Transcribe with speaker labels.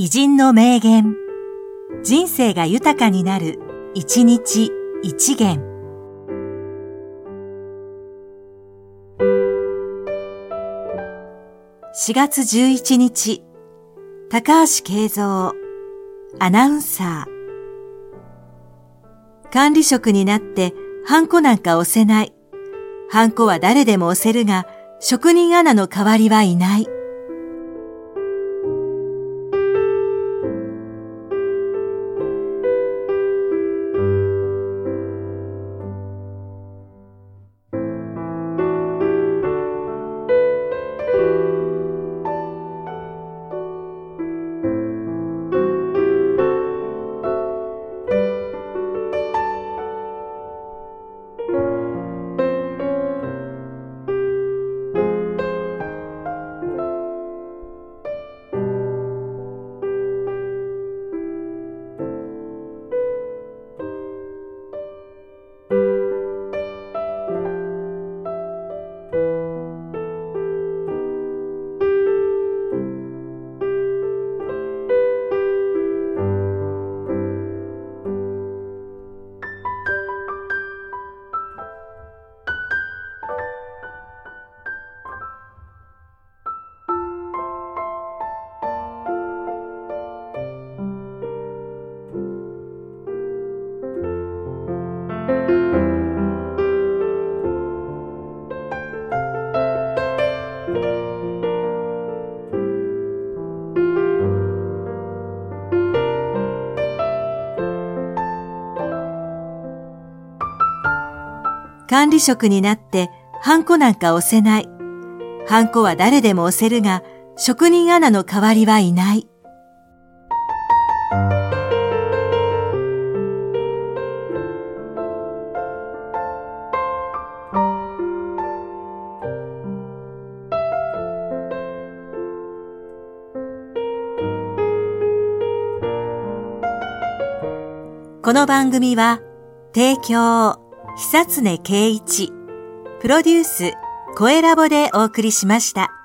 Speaker 1: 偉人の名言。人生が豊かになる、一日一元。4月11日、高橋慶三、アナウンサー。管理職になって、ハンコなんか押せない。ハンコは誰でも押せるが、職人アナの代わりはいない。管理職になってハンコなんか押せない。ハンコは誰でも押せるが、職人アナの代わりはいない。この番組は、提供、久常圭一、プロデュース、声ラボでお送りしました。